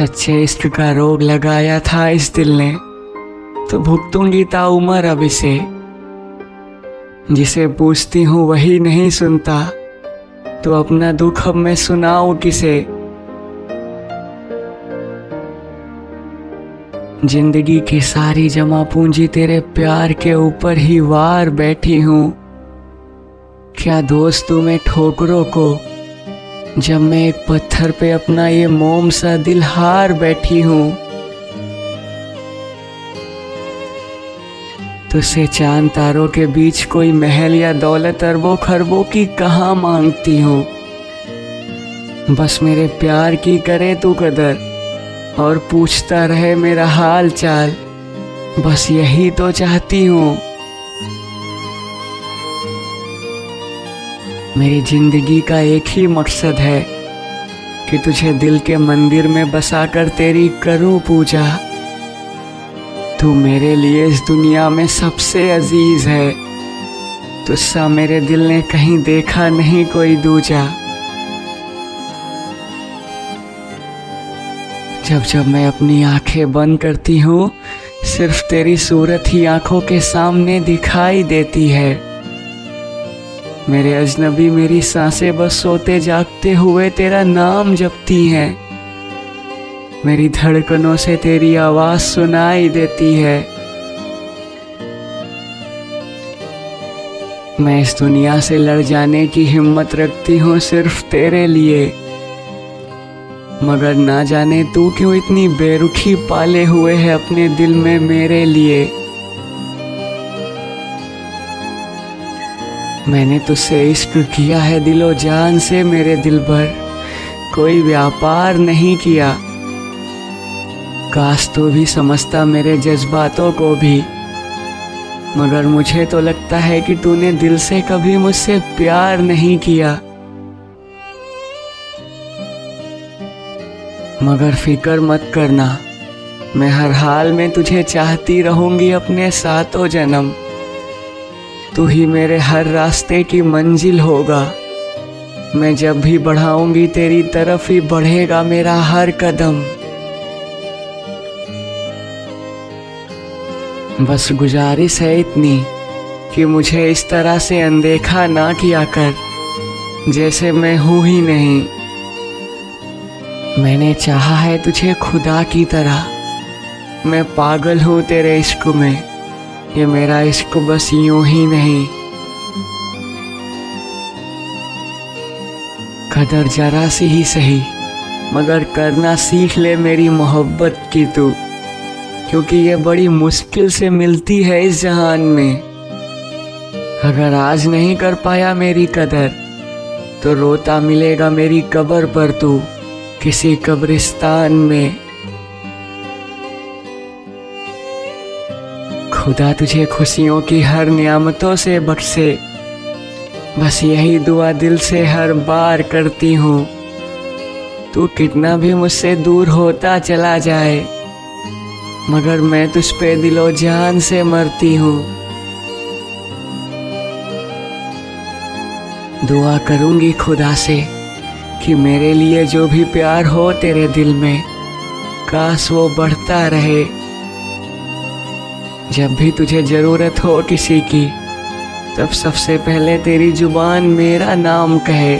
सच्चे इश्क का रोग लगाया था इस दिल ने तो भुगतूँगी ताउमर अब इसे। जिसे पूछती हूँ वही नहीं सुनता तो अपना दुख अब मैं सुनाऊं किसे? ज़िंदगी की सारी जमा पूंजी तेरे प्यार के ऊपर ही वार बैठी हूँ। क्या दोस्त तू मैं ठोकरों को जब मैं एक पत्थर पे अपना ये मोम सा दिल हार बैठी हूँ तुझसे चाँद तारों के बीच कोई महल या दौलत अरबों खरबों की कहाँ मांगती हूँ? बस मेरे प्यार की करे तू कदर और पूछता रहे मेरा हाल चाल। बस यही तो चाहती हूँ। मेरी ज़िंदगी का एक ही मकसद है कि तुझे दिल के मंदिर में बसाकर तेरी करूँ पूजा। तू मेरे लिए इस दुनिया में सबसे अज़ीज़ है। तुझसा मेरे दिल ने कहीं देखा नहीं कोई दूजा। जब जब मैं अपनी आँखें बंद करती हूँ, सिर्फ़ तेरी सूरत ही आँखों के सामने दिखाई देती है। मेरे अजनबी मेरी साँसें बस सोते जागते हुए तेरा नाम जपती हैं। मेरी धड़कनों से तेरी आवाज़ सुनाई देती है। मैं इस दुनिया से लड़ जाने की हिम्मत रखती हूँ सिर्फ़ तेरे लिए। मगर ना जाने तू क्यों इतनी बेरुखी पाले हुए है अपने दिल में मेरे लिए। मैंने तुझसे इश्क किया है दिलो जान से मेरे दिल भर। कोई व्यापार नहीं किया। काश तो भी समझता मेरे जज्बातों को भी। मगर मुझे तो लगता है कि तूने दिल से कभी मुझसे प्यार नहीं किया। मगर फ़िक्र मत करना। मैं हर हाल में तुझे चाहती रहूँगी अपने सातों जन्म। तू ही मेरे हर रास्ते की मंजिल होगा। मैं जब भी बढ़ाऊँगी, तेरी तरफ़ ही बढ़ेगा मेरा हर कदम। बस गुजारिश है इतनी कि मुझे इस तरह से अनदेखा ना किया कर, जैसे मैं हूँ ही नहीं। मैंने चाहा है तुझे खुदा की तरह। मैं पागल हूँ तेरे इश्क में। ये मेरा इश्क बस यूँ ही नहीं। कदर जरा सी ही सही, मगर करना सीख ले मेरी मोहब्बत की तू, क्योंकि ये बड़ी मुश्किल से मिलती है इस जहान में। अगर आज नहीं कर पाया मेरी कदर तो रोता मिलेगा मेरी कब्र पर तू, किसी कब्रिस्तान में। खुदा तुझे खुशियों की हर नियामतों से बख्शे। बस यही दुआ दिल से हर बार करती हूँ। तू कितना भी मुझसे दूर होता चला जाए, मगर मैं तुझ पे दिलो जान से मरती हूँ। दुआ करूँगी खुदा से कि मेरे लिए जो भी प्यार हो तेरे दिल में, काश वो बढ़ता रहे। जब भी तुझे ज़रूरत हो किसी की, तब सबसे पहले तेरी ज़ुबान मेरा नाम कहे।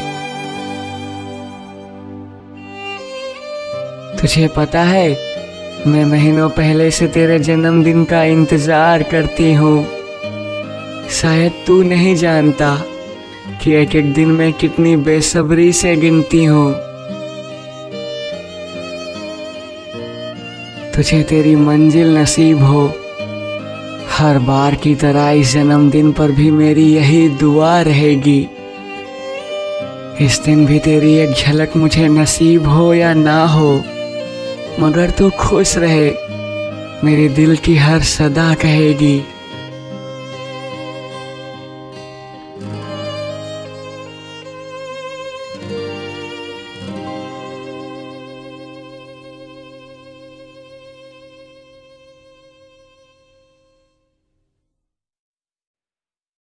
तुझे पता है, मैं महीनों पहले से तेरे जन्मदिन का इंतज़ार करती हूँ। शायद तू नहीं जानता कि एक एक दिन में कितनी बेसब्री से गिनती हूँ। तुझे तेरी मंजिल नसीब हो हर बार की तरह इस जन्मदिन पर भी मेरी यही दुआ रहेगी। इस दिन भी तेरी एक झलक मुझे नसीब हो या ना हो, मगर तू खुश रहे, मेरे दिल की हर सदा कहेगी।